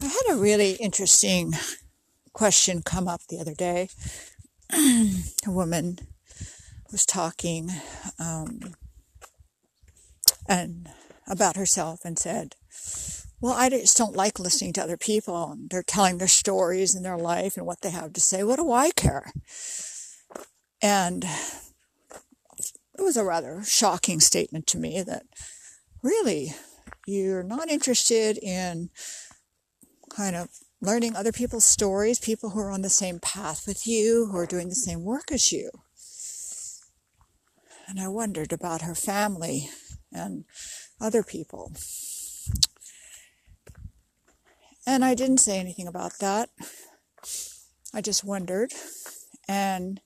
I had a really interesting question come up the other day. a woman was talking um, and about herself and said, "Well, I just don't like listening to other people. And they're telling their stories and their life and what they have to say. What do I care?" And it was a rather shocking statement to me that really you're not interested in kind of learning other people's stories, people who are on the same path with you, who are doing the same work as you. And I wondered about her family and other people. And I didn't say anything about that. I just wondered. And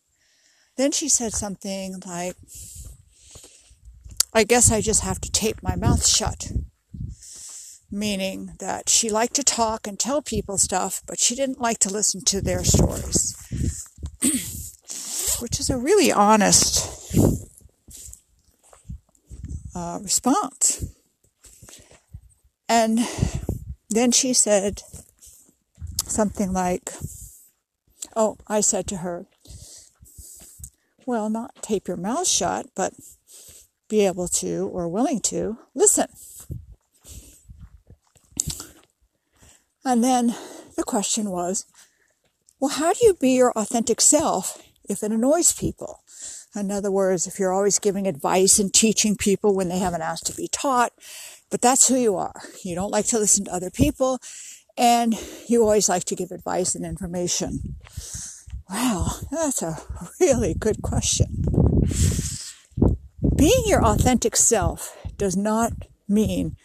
then she said something like, I guess I just have to tape my mouth shut. Meaning that she liked to talk and tell people stuff, but she didn't like to listen to their stories. Which is a really honest uh, response. And then she said something like, Oh, I said to her, well, not tape your mouth shut, but be able to or willing to listen. And then the question was, well, how do you be your authentic self if it annoys people? In other words, if you're always giving advice and teaching people when they haven't asked to be taught, but that's who you are. You don't like to listen to other people and you always like to give advice and information. Wow, that's a really good question. Being your authentic self does not mean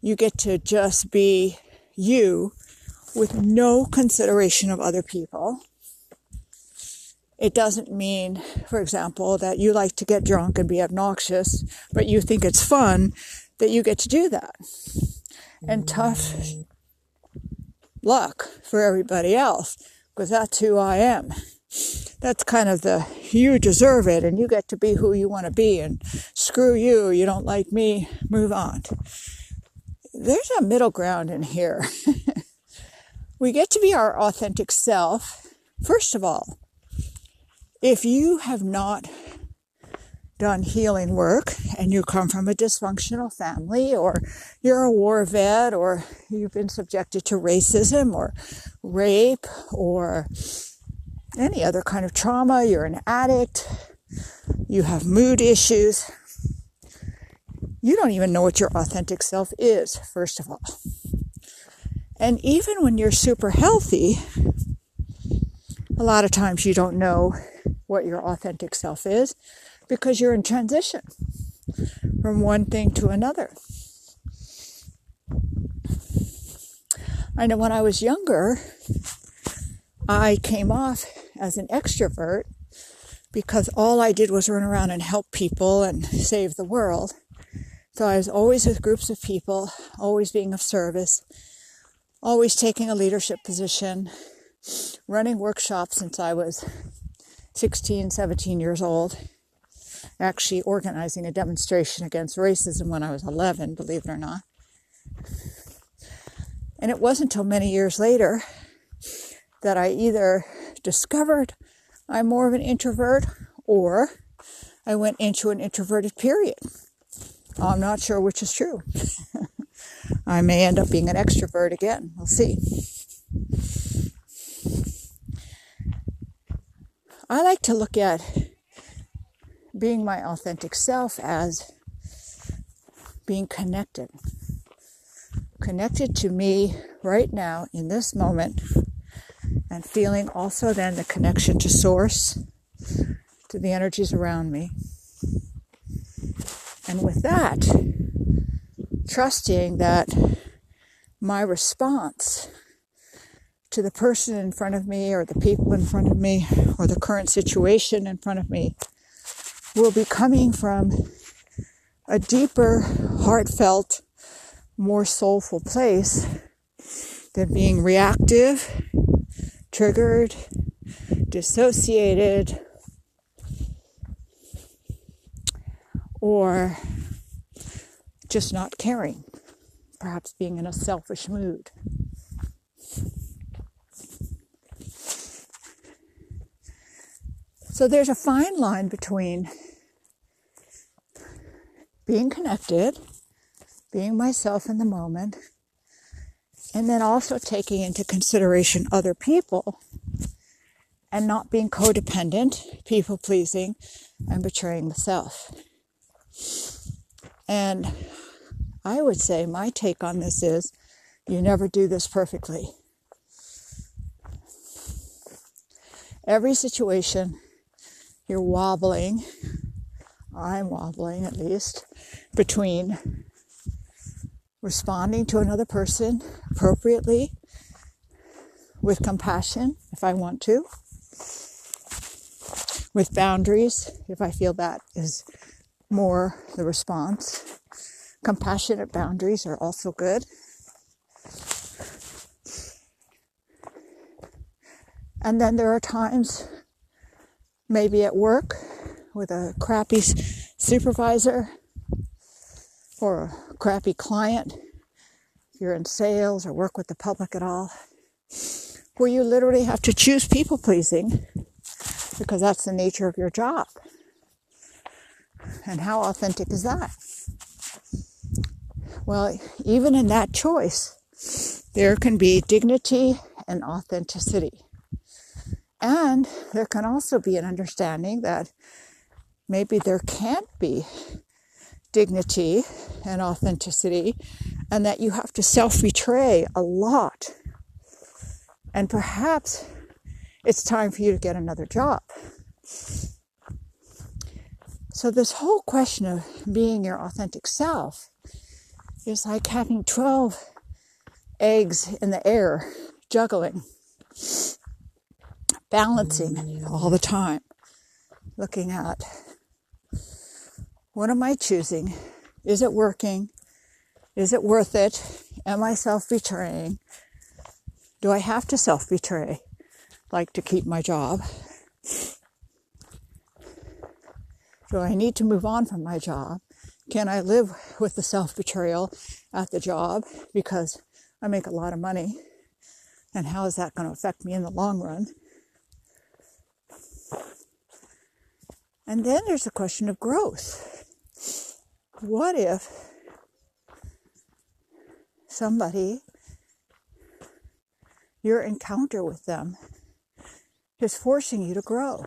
you get to just be you with no consideration of other people. It doesn't mean, for example, that you like to get drunk and be obnoxious, but you think it's fun that you get to do that. And tough luck for everybody else, because that's who I am that's kind of the you deserve it and you get to be who you want to be and screw you, you don't like me, move on. There's a middle ground in here. we get to be our authentic self. First of all, if you have not done healing work and you come from a dysfunctional family or you're a war vet or you've been subjected to racism or rape or any other kind of trauma, you're an addict, you have mood issues, you don't even know what your authentic self is, first of all. And even when you're super healthy, a lot of times you don't know what your authentic self is because you're in transition from one thing to another. I know when I was younger, I came off as an extrovert because all I did was run around and help people and save the world. So I was always with groups of people, always being of service, always taking a leadership position, running workshops since I was 16, 17 years old, actually organizing a demonstration against racism when I was 11, believe it or not. And it wasn't until many years later that I either discovered I'm more of an introvert or I went into an introverted period. I'm not sure which is true. I may end up being an extrovert again. We'll see. I like to look at being my authentic self as being connected. Connected to me right now in this moment and feeling also then the connection to source, to the energies around me. And with that, trusting that my response to the person in front of me or the people in front of me or the current situation in front of me will be coming from a deeper, heartfelt, more soulful place than being reactive triggered, dissociated, or just not caring, perhaps being in a selfish mood. So there's a fine line between being connected, being myself in the moment, and then also taking into consideration other people and not being codependent, people pleasing, and betraying the self. And I would say my take on this is you never do this perfectly. Every situation you're wobbling, I'm wobbling at least, between responding to another person appropriately with compassion if I want to, with boundaries if I feel that is more the response. Compassionate boundaries are also good. And then there are times, maybe at work, with a crappy supervisor or a crappy client, if you're in sales or work with the public at all, where you literally have to choose people pleasing because that's the nature of your job. And how authentic is that? Well, even in that choice, there can be dignity and authenticity. And there can also be an understanding that maybe there can't be dignity and authenticity, and that you have to self betray a lot. And perhaps it's time for you to get another job. So, this whole question of being your authentic self is like having 12 eggs in the air, juggling, balancing mm-hmm. all the time, looking at what am I choosing? Is it working? Is it worth it? Am I self betraying? Do I have to self betray, like to keep my job? Do I need to move on from my job? Can I live with the self betrayal at the job because I make a lot of money? And how is that going to affect me in the long run? And then there's the question of growth what if somebody, your encounter with them, is forcing you to grow?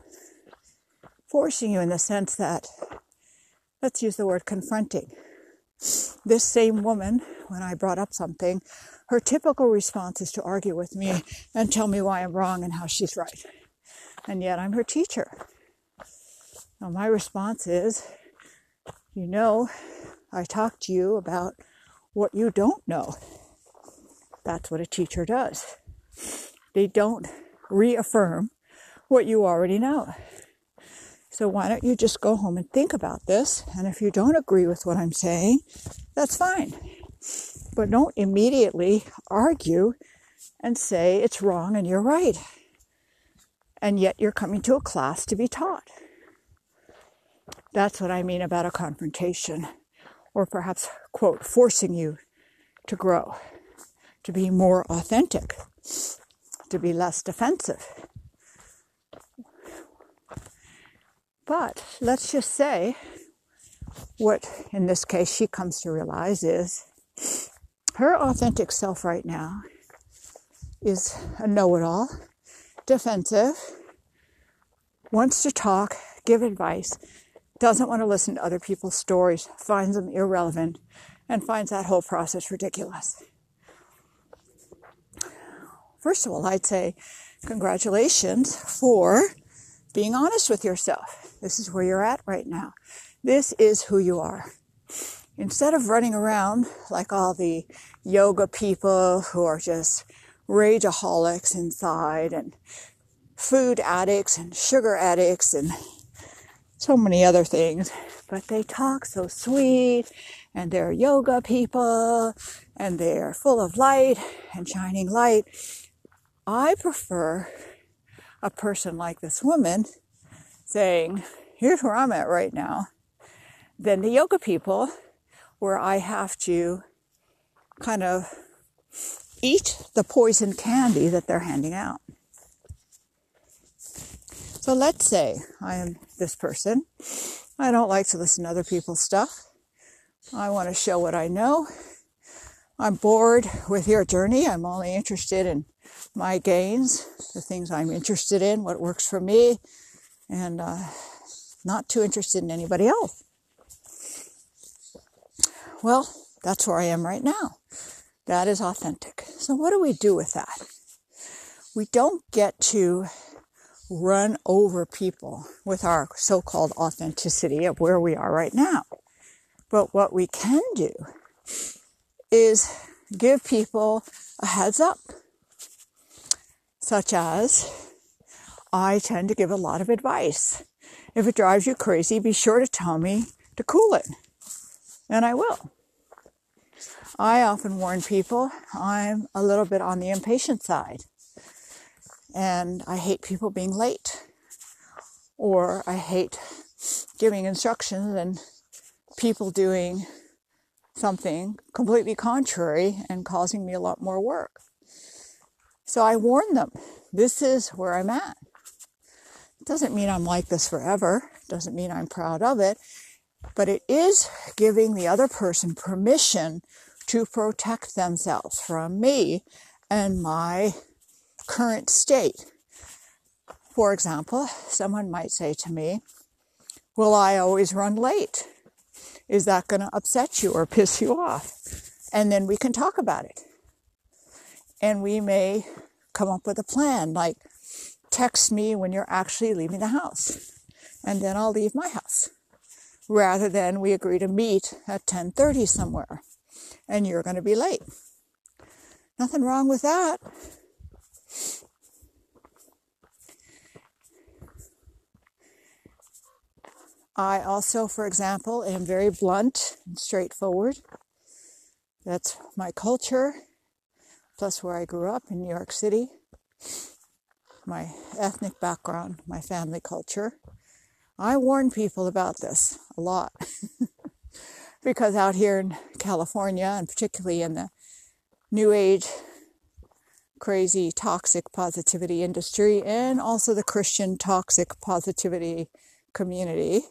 Forcing you in the sense that, let's use the word confronting. This same woman, when I brought up something, her typical response is to argue with me and tell me why I'm wrong and how she's right. And yet I'm her teacher. Now, my response is, you know, I talk to you about what you don't know. That's what a teacher does. They don't reaffirm what you already know. So why don't you just go home and think about this? And if you don't agree with what I'm saying, that's fine. But don't immediately argue and say it's wrong and you're right. And yet you're coming to a class to be taught. That's what I mean about a confrontation, or perhaps, quote, forcing you to grow, to be more authentic, to be less defensive. But let's just say what, in this case, she comes to realize is her authentic self right now is a know it all, defensive, wants to talk, give advice, doesn't want to listen to other people's stories, finds them irrelevant, and finds that whole process ridiculous. First of all, I'd say congratulations for being honest with yourself. This is where you're at right now. This is who you are. Instead of running around like all the yoga people who are just rageaholics inside and food addicts and sugar addicts and so many other things, but they talk so sweet and they're yoga people and they're full of light and shining light. I prefer a person like this woman saying, here's where I'm at right now, than the yoga people where I have to kind of eat the poison candy that they're handing out. So let's say I am this person. I don't like to listen to other people's stuff. I want to show what I know. I'm bored with your journey. I'm only interested in my gains, the things I'm interested in, what works for me, and uh, not too interested in anybody else. Well, that's where I am right now. That is authentic. So, what do we do with that? We don't get to run over people with our so called authenticity of where we are right now. But what we can do is give people a heads up, such as I tend to give a lot of advice. If it drives you crazy, be sure to tell me to cool it, and I will. I often warn people I'm a little bit on the impatient side. And I hate people being late. Or I hate giving instructions and people doing something completely contrary and causing me a lot more work. So I warn them this is where I'm at. Doesn't mean I'm like this forever, doesn't mean I'm proud of it, but it is giving the other person permission to protect themselves from me and my current state. For example, someone might say to me, Will I always run late? Is that going to upset you or piss you off? And then we can talk about it. And we may come up with a plan like text me when you're actually leaving the house. And then I'll leave my house. Rather than we agree to meet at 10:30 somewhere and you're going to be late. Nothing wrong with that. I also, for example, am very blunt and straightforward. That's my culture, plus where I grew up in New York City, my ethnic background, my family culture. I warn people about this a lot because out here in California, and particularly in the New Age crazy toxic positivity industry, and also the Christian toxic positivity community,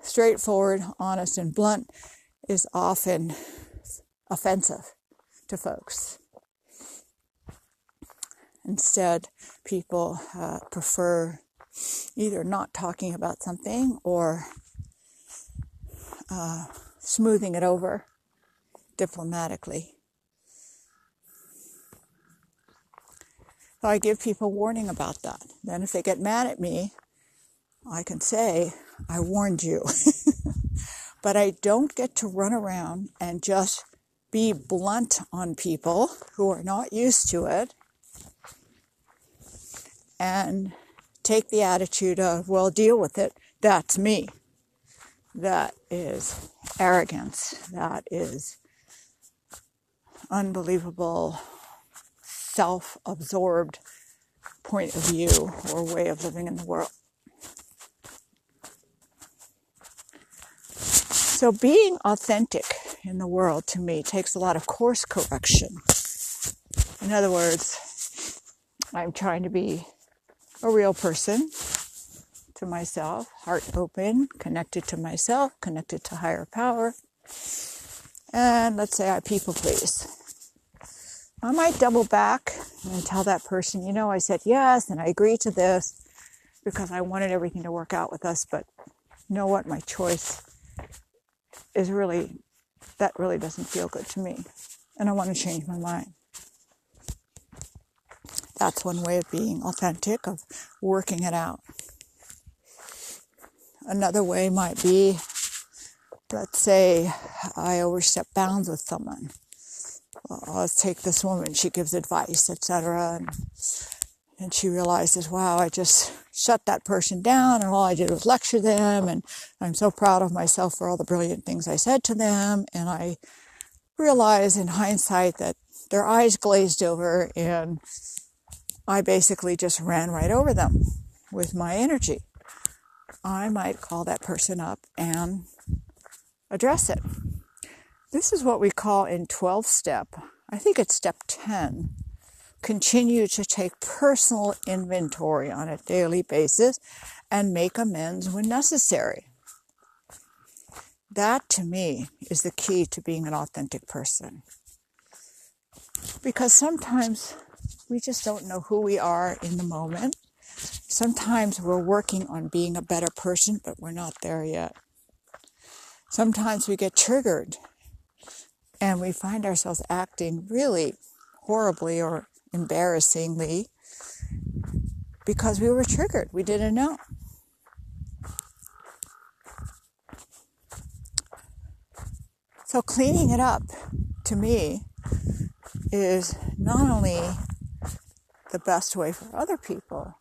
straightforward, honest, and blunt is often offensive to folks. Instead, people uh, prefer either not talking about something or uh, smoothing it over diplomatically. So I give people warning about that. Then, if they get mad at me, I can say, I warned you. but I don't get to run around and just be blunt on people who are not used to it and take the attitude of, well, deal with it. That's me. That is arrogance. That is unbelievable self absorbed point of view or way of living in the world. So being authentic in the world to me takes a lot of course correction. In other words, I'm trying to be a real person to myself, heart open, connected to myself, connected to higher power. And let's say I people please. I might double back and tell that person, you know, I said yes and I agreed to this because I wanted everything to work out with us, but you know what? My choice is really, that really doesn't feel good to me. And I want to change my mind. That's one way of being authentic, of working it out. Another way might be, let's say I overstep bounds with someone. Well, let's take this woman, she gives advice, etc. And, and she realizes, wow, I just shut that person down and all I did was lecture them and I'm so proud of myself for all the brilliant things I said to them and I realize in hindsight that their eyes glazed over and I basically just ran right over them with my energy. I might call that person up and address it. This is what we call in 12 step I think it's step 10. Continue to take personal inventory on a daily basis and make amends when necessary. That to me is the key to being an authentic person. Because sometimes we just don't know who we are in the moment. Sometimes we're working on being a better person, but we're not there yet. Sometimes we get triggered and we find ourselves acting really horribly or embarrassingly because we were triggered. We didn't know. So, cleaning it up to me is not only the best way for other people,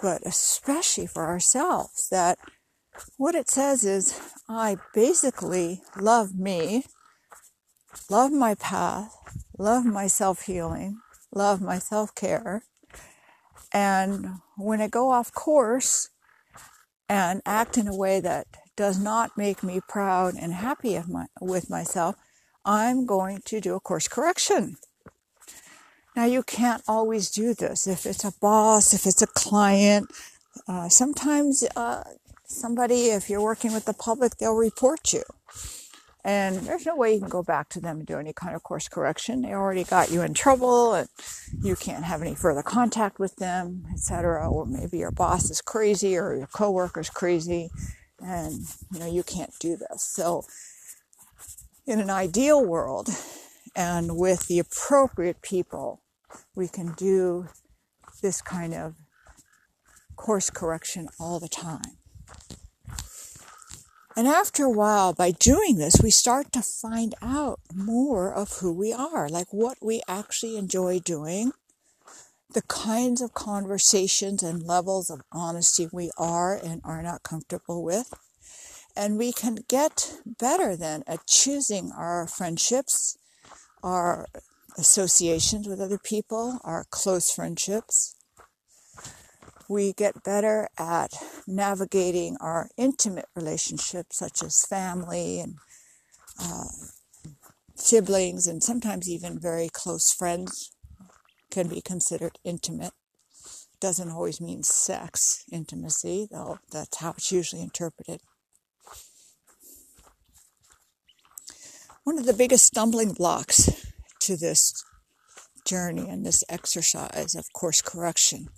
but especially for ourselves. That what it says is, I basically love me, love my path, love my self healing, love my self care. And when I go off course and act in a way that does not make me proud and happy my, with myself, I'm going to do a course correction. Now, you can't always do this. If it's a boss, if it's a client, uh, sometimes uh, somebody, if you're working with the public, they'll report you. And there's no way you can go back to them and do any kind of course correction. They already got you in trouble and you can't have any further contact with them, etc. Or maybe your boss is crazy or your coworker's crazy and you know you can't do this. So in an ideal world and with the appropriate people, we can do this kind of course correction all the time. And after a while, by doing this, we start to find out more of who we are, like what we actually enjoy doing, the kinds of conversations and levels of honesty we are and are not comfortable with. And we can get better then at choosing our friendships, our associations with other people, our close friendships, we get better at navigating our intimate relationships, such as family and uh, siblings, and sometimes even very close friends can be considered intimate. Doesn't always mean sex intimacy, though that's how it's usually interpreted. One of the biggest stumbling blocks to this journey and this exercise of course correction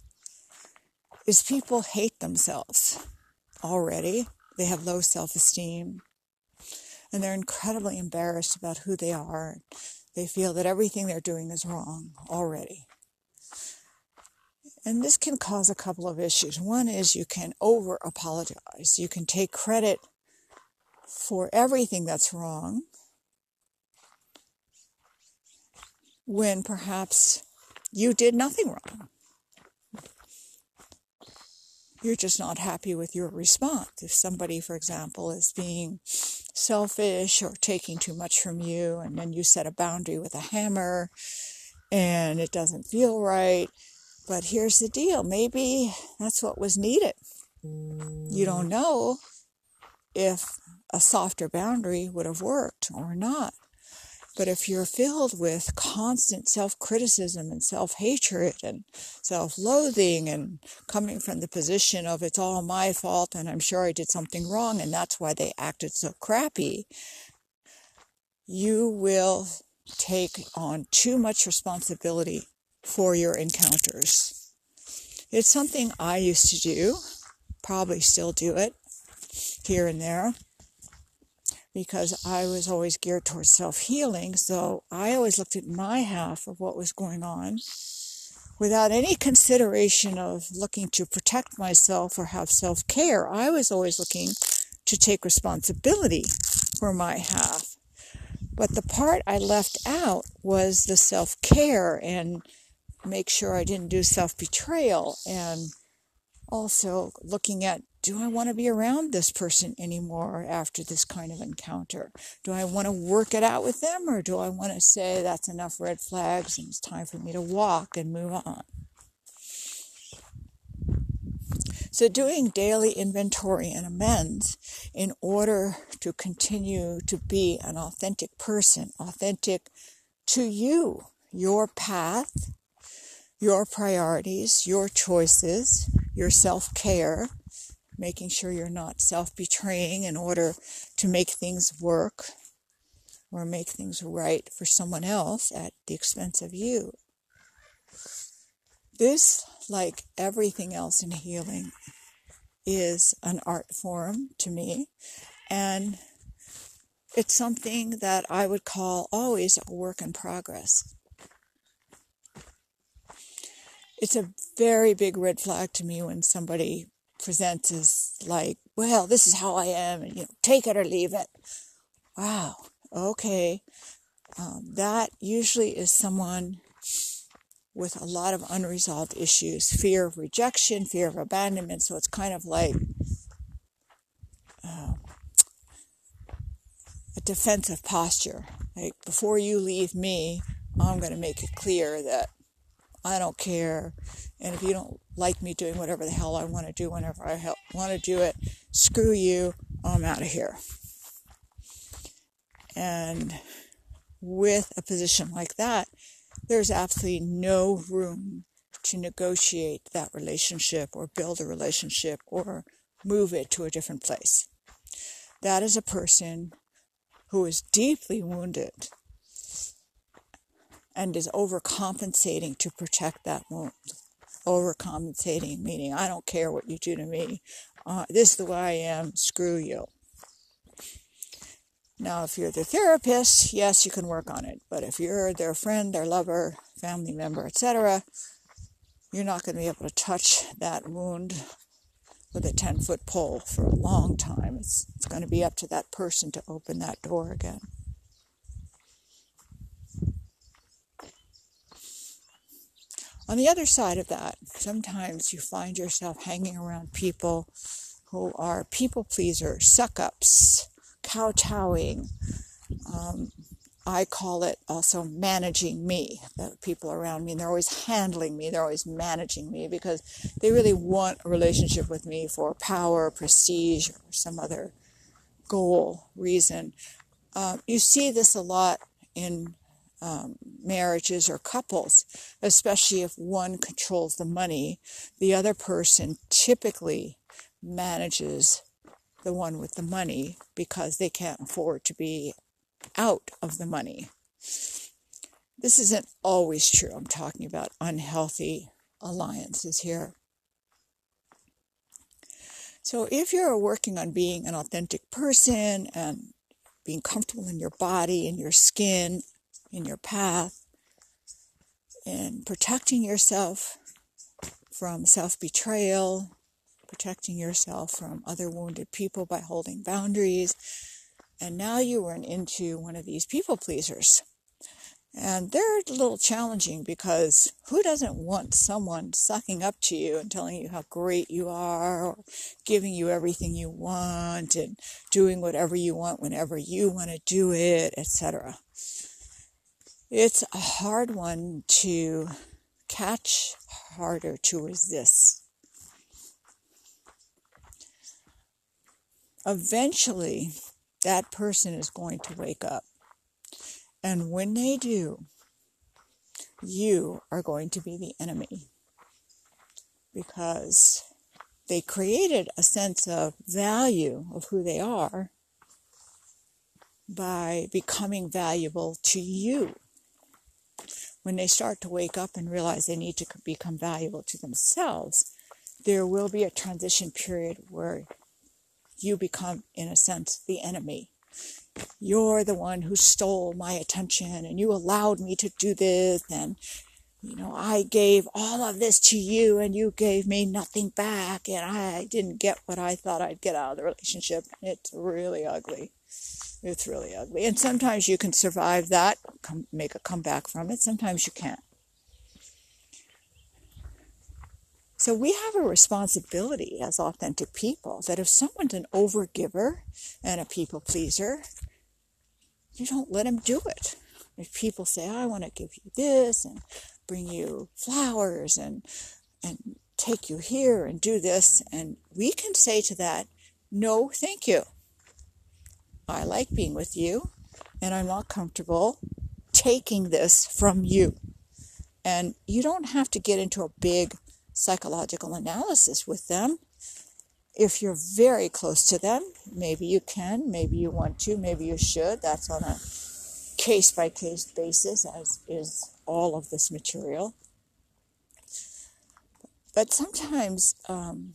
is people hate themselves already. They have low self esteem and they're incredibly embarrassed about who they are. They feel that everything they're doing is wrong already. And this can cause a couple of issues. One is you can over apologize. You can take credit for everything that's wrong when perhaps you did nothing wrong you're just not happy with your response. If somebody, for example, is being selfish or taking too much from you, and then you set a boundary with a hammer and it doesn't feel right. But here's the deal maybe that's what was needed. You don't know if a softer boundary would have worked or not. But if you're filled with constant self criticism and self hatred and self loathing and coming from the position of it's all my fault and I'm sure I did something wrong and that's why they acted so crappy, you will take on too much responsibility for your encounters. It's something I used to do, probably still do it here and there because I was always geared towards self healing. So I always looked at my half of what was going on without any consideration of looking to protect myself or have self care. I was always looking to take responsibility for my half. But the part I left out was the self care and make sure I didn't do self betrayal and also looking at do I want to be around this person anymore after this kind of encounter? Do I want to work it out with them or do I want to say that's enough red flags and it's time for me to walk and move on? So, doing daily inventory and amends in order to continue to be an authentic person, authentic to you, your path, your priorities, your choices, your self care, making sure you're not self betraying in order to make things work or make things right for someone else at the expense of you. This, like everything else in healing, is an art form to me. And it's something that I would call always a work in progress. It's a very big red flag to me when somebody presents as like, well, this is how I am, and you know, take it or leave it. Wow, okay. Um, that usually is someone with a lot of unresolved issues fear of rejection, fear of abandonment. So it's kind of like uh, a defensive posture. Like, before you leave me, I'm going to make it clear that I don't care. And if you don't like me doing whatever the hell I want to do whenever I want to do it, screw you, I'm out of here. And with a position like that, there's absolutely no room to negotiate that relationship or build a relationship or move it to a different place. That is a person who is deeply wounded and is overcompensating to protect that wound. Overcompensating, meaning, I don't care what you do to me. Uh, this is the way I am. Screw you. Now, if you're the therapist, yes, you can work on it. But if you're their friend, their lover, family member, etc., you're not going to be able to touch that wound with a 10 foot pole for a long time. It's, it's going to be up to that person to open that door again. On the other side of that, sometimes you find yourself hanging around people who are people pleasers, suck ups, kowtowing. Um, I call it also managing me. The people around me, and they're always handling me, they're always managing me because they really want a relationship with me for power, prestige, or some other goal, reason. Um, you see this a lot in um, marriages or couples, especially if one controls the money, the other person typically manages the one with the money because they can't afford to be out of the money. This isn't always true. I'm talking about unhealthy alliances here. So, if you're working on being an authentic person and being comfortable in your body, and your skin, in your path, and protecting yourself from self betrayal, protecting yourself from other wounded people by holding boundaries. And now you run into one of these people pleasers. And they're a little challenging because who doesn't want someone sucking up to you and telling you how great you are, or giving you everything you want, and doing whatever you want whenever you want to do it, etc. It's a hard one to catch, harder to resist. eventually that person is going to wake up. And when they do, you are going to be the enemy because they created a sense of value of who they are by becoming valuable to you. When they start to wake up and realize they need to become valuable to themselves, there will be a transition period where you become, in a sense, the enemy. You're the one who stole my attention and you allowed me to do this. And, you know, I gave all of this to you and you gave me nothing back. And I didn't get what I thought I'd get out of the relationship. It's really ugly. It's really ugly. And sometimes you can survive that, come, make a comeback from it. Sometimes you can't. So we have a responsibility as authentic people that if someone's an overgiver and a people pleaser, you don't let them do it. If people say, I want to give you this and bring you flowers and and take you here and do this, and we can say to that, no, thank you. I like being with you, and I'm not comfortable taking this from you. And you don't have to get into a big psychological analysis with them. If you're very close to them, maybe you can, maybe you want to, maybe you should. That's on a case by case basis, as is all of this material. But sometimes, um,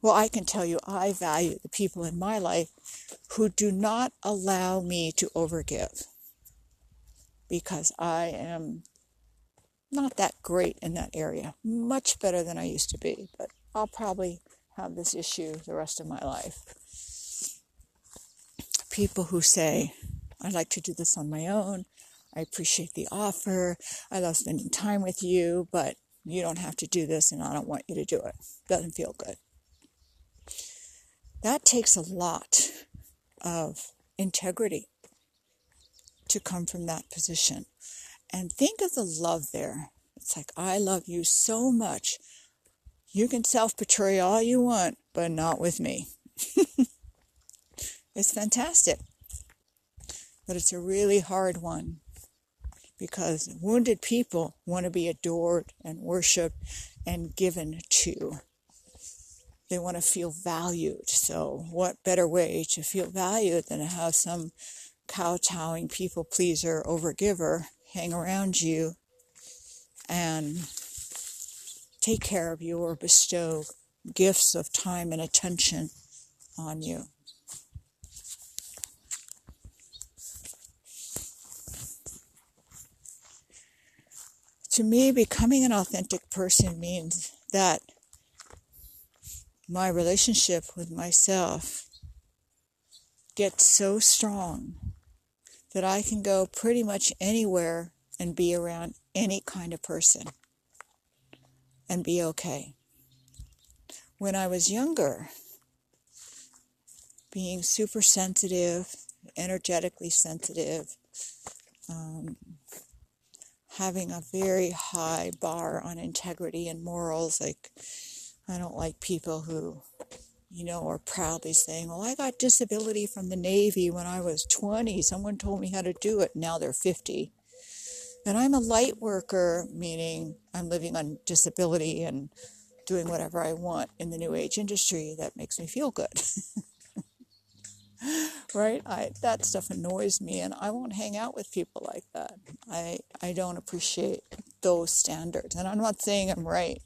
well, I can tell you, I value the people in my life who do not allow me to overgive because I am not that great in that area. Much better than I used to be, but I'll probably have this issue the rest of my life. People who say, I'd like to do this on my own. I appreciate the offer. I love spending time with you, but you don't have to do this and I don't want you to do it. Doesn't feel good. That takes a lot of integrity to come from that position. And think of the love there. It's like, I love you so much. You can self betray all you want, but not with me. it's fantastic. But it's a really hard one because wounded people want to be adored and worshiped and given to. They want to feel valued. So, what better way to feel valued than to have some kowtowing people pleaser overgiver hang around you and take care of you or bestow gifts of time and attention on you. To me, becoming an authentic person means that my relationship with myself gets so strong that I can go pretty much anywhere and be around any kind of person and be okay. When I was younger, being super sensitive, energetically sensitive, um, having a very high bar on integrity and morals, like I don't like people who you know, or proudly saying, Well, I got disability from the Navy when I was 20. Someone told me how to do it. Now they're 50. And I'm a light worker, meaning I'm living on disability and doing whatever I want in the new age industry that makes me feel good. right? I that stuff annoys me and I won't hang out with people like that. I I don't appreciate those standards. And I'm not saying I'm right.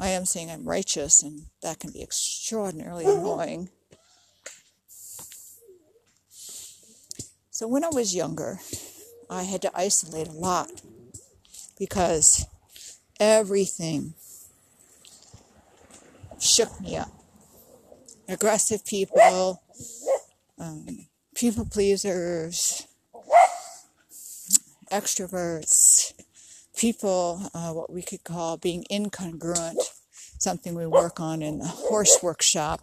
I am saying I'm righteous, and that can be extraordinarily annoying. So, when I was younger, I had to isolate a lot because everything shook me up. Aggressive people, um, people pleasers, extroverts, people, uh, what we could call being incongruent, something we work on in the horse workshop.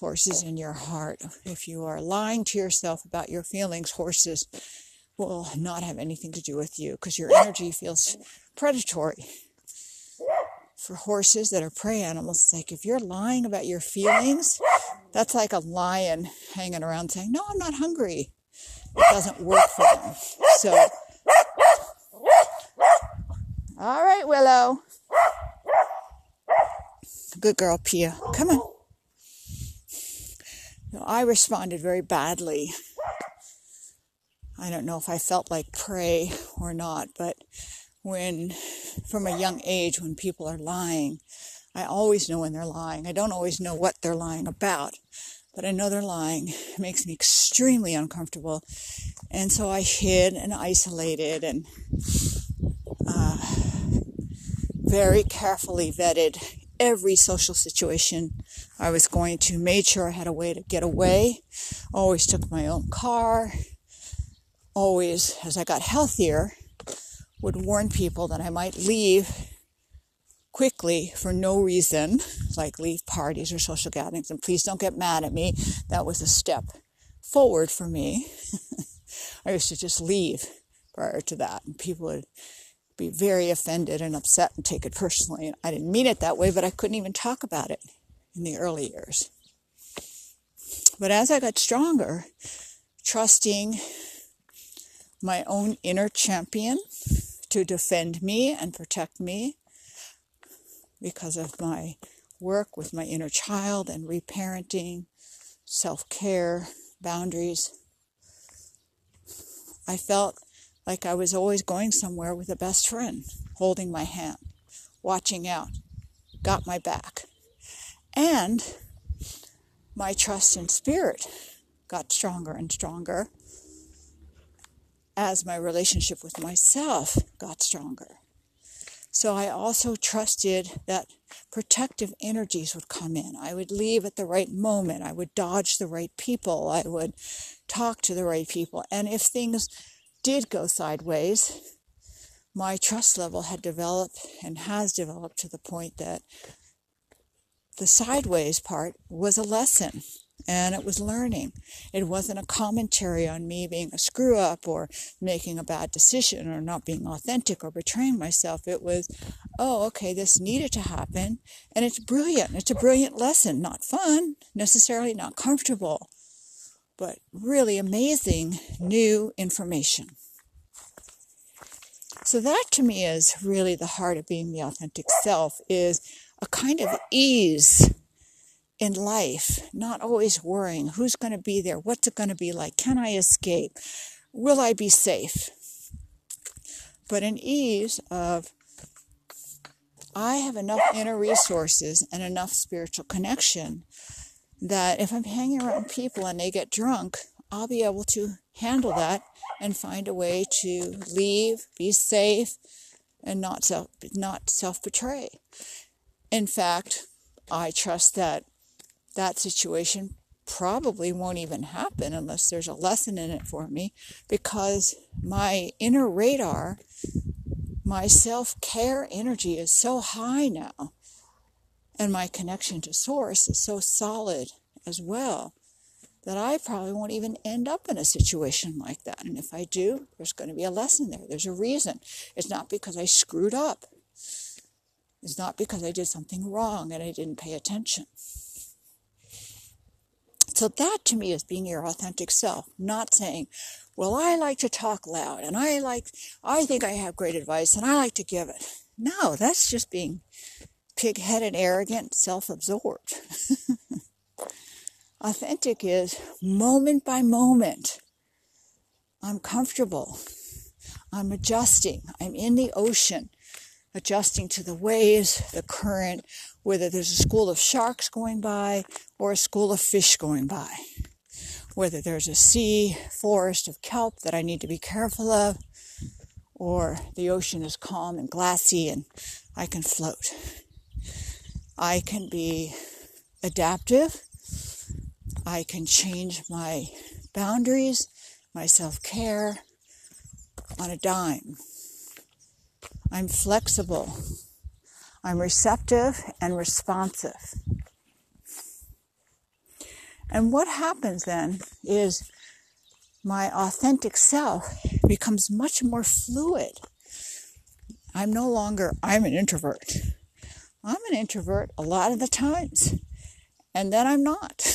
Horses in your heart. If you are lying to yourself about your feelings, horses will not have anything to do with you because your energy feels predatory. For horses that are prey animals, it's like if you're lying about your feelings, that's like a lion hanging around saying, No, I'm not hungry. It doesn't work for them. So all right, Willow. Good girl, Pia. Come on. I responded very badly. I don't know if I felt like prey or not, but when, from a young age, when people are lying, I always know when they're lying. I don't always know what they're lying about, but I know they're lying. It makes me extremely uncomfortable. And so I hid and isolated and uh, very carefully vetted every social situation I was going to, made sure I had a way to get away, always took my own car, always, as I got healthier, would warn people that I might leave quickly for no reason, like leave parties or social gatherings, and please don't get mad at me. That was a step forward for me. I used to just leave prior to that, and people would be very offended and upset and take it personally. I didn't mean it that way, but I couldn't even talk about it in the early years. But as I got stronger, trusting, my own inner champion to defend me and protect me because of my work with my inner child and reparenting, self care, boundaries. I felt like I was always going somewhere with a best friend, holding my hand, watching out, got my back. And my trust in spirit got stronger and stronger as my relationship with myself got stronger. So I also trusted that protective energies would come in. I would leave at the right moment. I would dodge the right people. I would talk to the right people. And if things did go sideways, my trust level had developed and has developed to the point that the sideways part was a lesson and it was learning. It wasn't a commentary on me being a screw up or making a bad decision or not being authentic or betraying myself. It was, oh, okay, this needed to happen and it's brilliant. It's a brilliant lesson. Not fun, necessarily not comfortable, but really amazing new information. So that to me is really the heart of being the authentic self is a kind of ease in life, not always worrying who's going to be there, what's it going to be like, can I escape, will I be safe? But an ease of I have enough inner resources and enough spiritual connection that if I'm hanging around people and they get drunk, I'll be able to handle that and find a way to leave, be safe, and not self not self betray. In fact, I trust that that situation probably won't even happen unless there's a lesson in it for me because my inner radar, my self care energy is so high now, and my connection to Source is so solid as well that I probably won't even end up in a situation like that. And if I do, there's going to be a lesson there. There's a reason. It's not because I screwed up. It's not because I did something wrong and I didn't pay attention. So that to me is being your authentic self, not saying, well, I like to talk loud and I like, I think I have great advice and I like to give it. No, that's just being pig-headed, arrogant, self-absorbed. Authentic is moment by moment. I'm comfortable. I'm adjusting. I'm in the ocean, adjusting to the waves, the current, whether there's a school of sharks going by or a school of fish going by, whether there's a sea forest of kelp that I need to be careful of, or the ocean is calm and glassy and I can float. I can be adaptive. I can change my boundaries, my self care on a dime. I'm flexible. I'm receptive and responsive. And what happens then is my authentic self becomes much more fluid. I'm no longer, I'm an introvert. I'm an introvert a lot of the times, and then I'm not.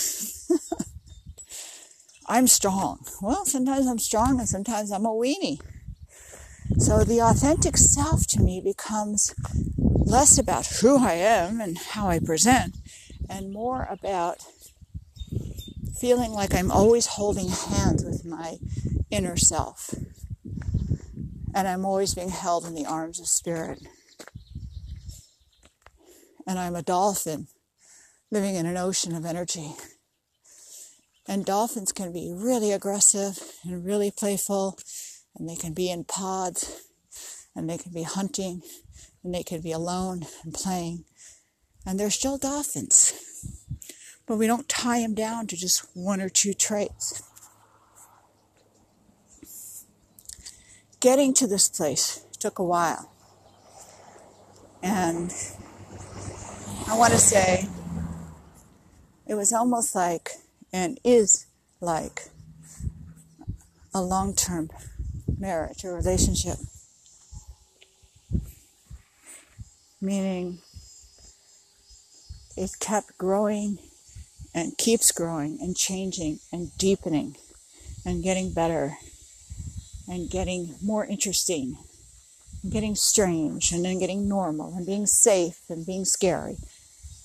I'm strong. Well, sometimes I'm strong and sometimes I'm a weenie. So the authentic self to me becomes less about who I am and how I present, and more about feeling like I'm always holding hands with my inner self. And I'm always being held in the arms of spirit. And I'm a dolphin living in an ocean of energy. And dolphins can be really aggressive and really playful, and they can be in pods, and they can be hunting, and they can be alone and playing. And they're still dolphins. But we don't tie them down to just one or two traits. Getting to this place took a while. And I want to say it was almost like, and is like, a long term marriage or relationship. meaning it kept growing and keeps growing and changing and deepening and getting better and getting more interesting, and getting strange, and then getting normal, and being safe, and being scary.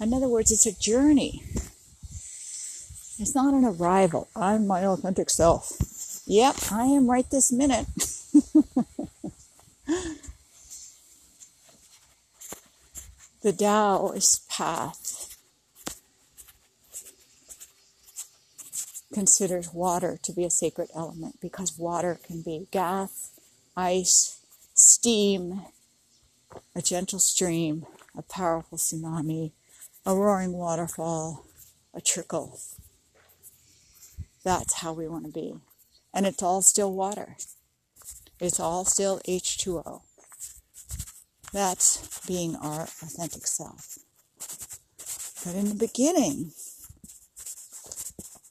In other words, it's a journey. It's not an arrival. I'm my authentic self. Yep, I am right this minute. the Taoist path considers water to be a sacred element because water can be gas, ice, steam, a gentle stream, a powerful tsunami, a roaring waterfall, a trickle. That's how we want to be. And it's all still water. It's all still H2O. That's being our authentic self. But in the beginning,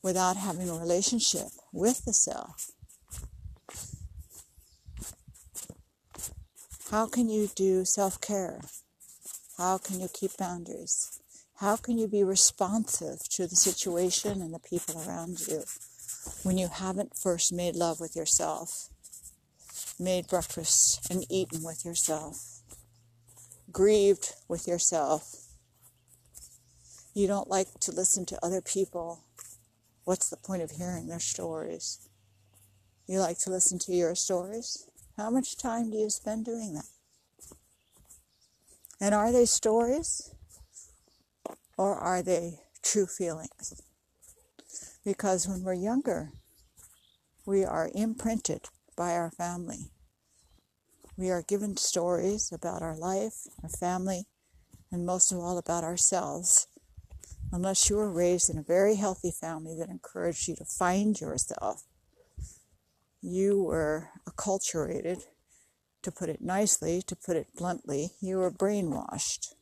without having a relationship with the self, how can you do self care? How can you keep boundaries? How can you be responsive to the situation and the people around you when you haven't first made love with yourself, made breakfast and eaten with yourself, grieved with yourself? You don't like to listen to other people. What's the point of hearing their stories? You like to listen to your stories? How much time do you spend doing that? And are they stories? Or are they true feelings? Because when we're younger, we are imprinted by our family. We are given stories about our life, our family, and most of all about ourselves. Unless you were raised in a very healthy family that encouraged you to find yourself, you were acculturated, to put it nicely, to put it bluntly, you were brainwashed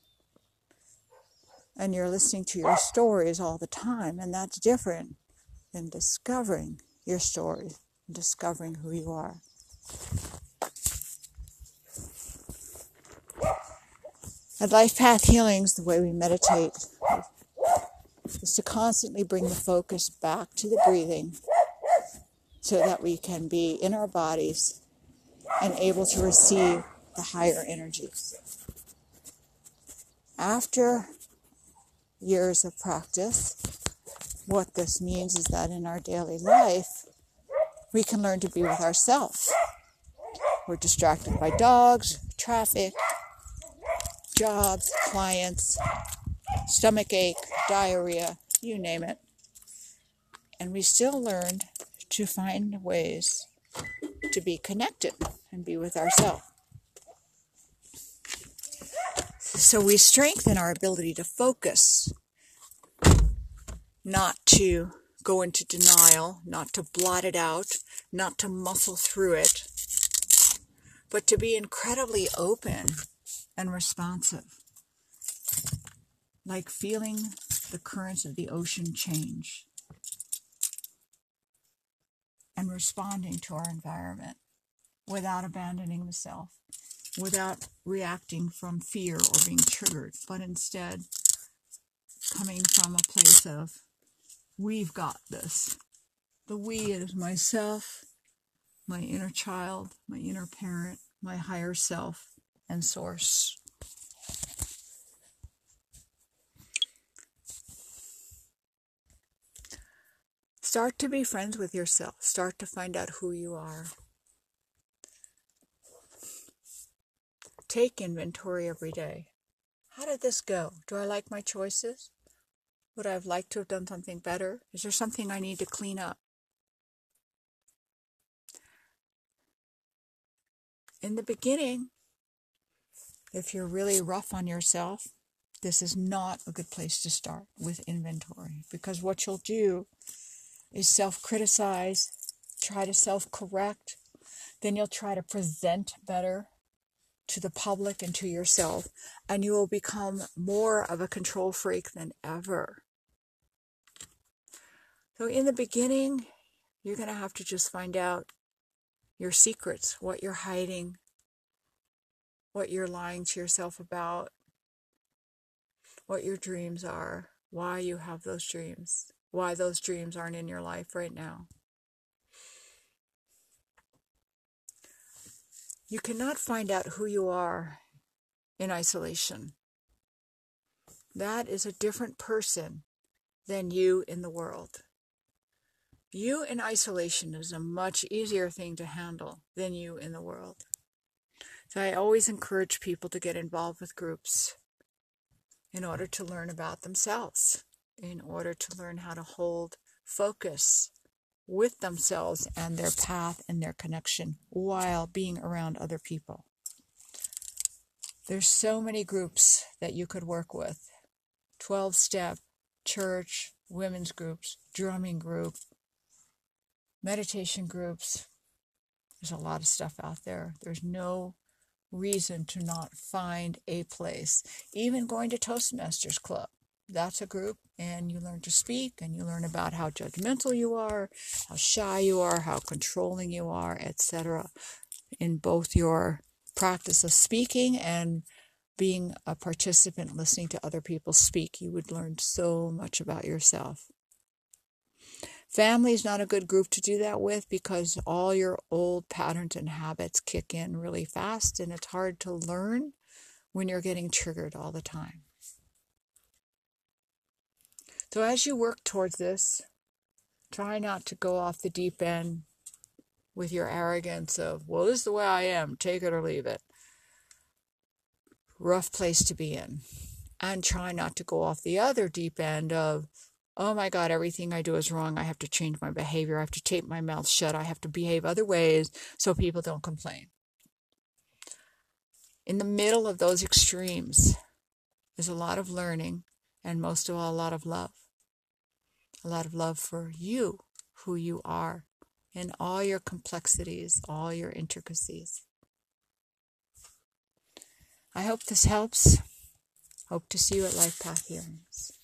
and you're listening to your stories all the time, and that's different than discovering your story discovering who you are. At Life Path Healings, the way we meditate is to constantly bring the focus back to the breathing so that we can be in our bodies and able to receive the higher energies. After years of practice, what this means is that in our daily life, we can learn to be with ourselves. We're distracted by dogs, traffic, jobs, clients, stomach ache, diarrhea, you name it. And we still learned to find ways to be connected and be with ourselves. So we strengthen our ability to focus, not to go into denial, not to blot it out, not to muscle through it, but to be incredibly open and responsive, like feeling the currents of the ocean change and responding to our environment without abandoning the self without reacting from fear or being triggered, but instead coming from a place of, we've got this. The we is myself, my inner child, my inner parent, my higher self, and source. Start to be friends with yourself. Start to find out who you are. Take inventory every day. How did this go? Do I like my choices? Would I have liked to have done something better? Is there something I need to clean up? In the beginning, if you're really rough on yourself, this is not a good place to start with inventory because what you'll do is self criticize, try to self correct, then you'll try to present better to the public and to yourself, and you will become more of a control freak than ever. So, in the beginning, you're going to have to just find out your secrets, what you're hiding, what you're lying to yourself about, what your dreams are, why you have those dreams, why those dreams aren't in your life right now. You cannot find out who you are in isolation. That is a different person than you in the world. You in isolation is a much easier thing to handle than you in the world. So I always encourage people to get involved with groups in order to learn about themselves, in order to learn how to hold focus with themselves and their path and their connection while being around other people. There's so many groups that you could work with 12 step, church, women's groups, drumming group, meditation groups. There's a lot of stuff out there. There's no reason to not find a place. Even going to Toastmasters Club, that's a group, and you learn to speak and you learn about how judgmental you are, how shy you are, how controlling you are, etc. In both your practice of speaking and being a participant listening to other people speak, you would learn so much about yourself. Family is not a good group to do that with because all your old patterns and habits kick in really fast, and it's hard to learn when you're getting triggered all the time. So, as you work towards this, try not to go off the deep end with your arrogance of, well, this is the way I am, take it or leave it rough place to be in. And try not to go off the other deep end of, oh my God, everything I do is wrong. I have to change my behavior. I have to tape my mouth shut. I have to behave other ways so people don't complain. In the middle of those extremes is a lot of learning and most of all, a lot of love. A lot of love for you, who you are, and all your complexities, all your intricacies. I hope this helps. Hope to see you at Life Path Healings.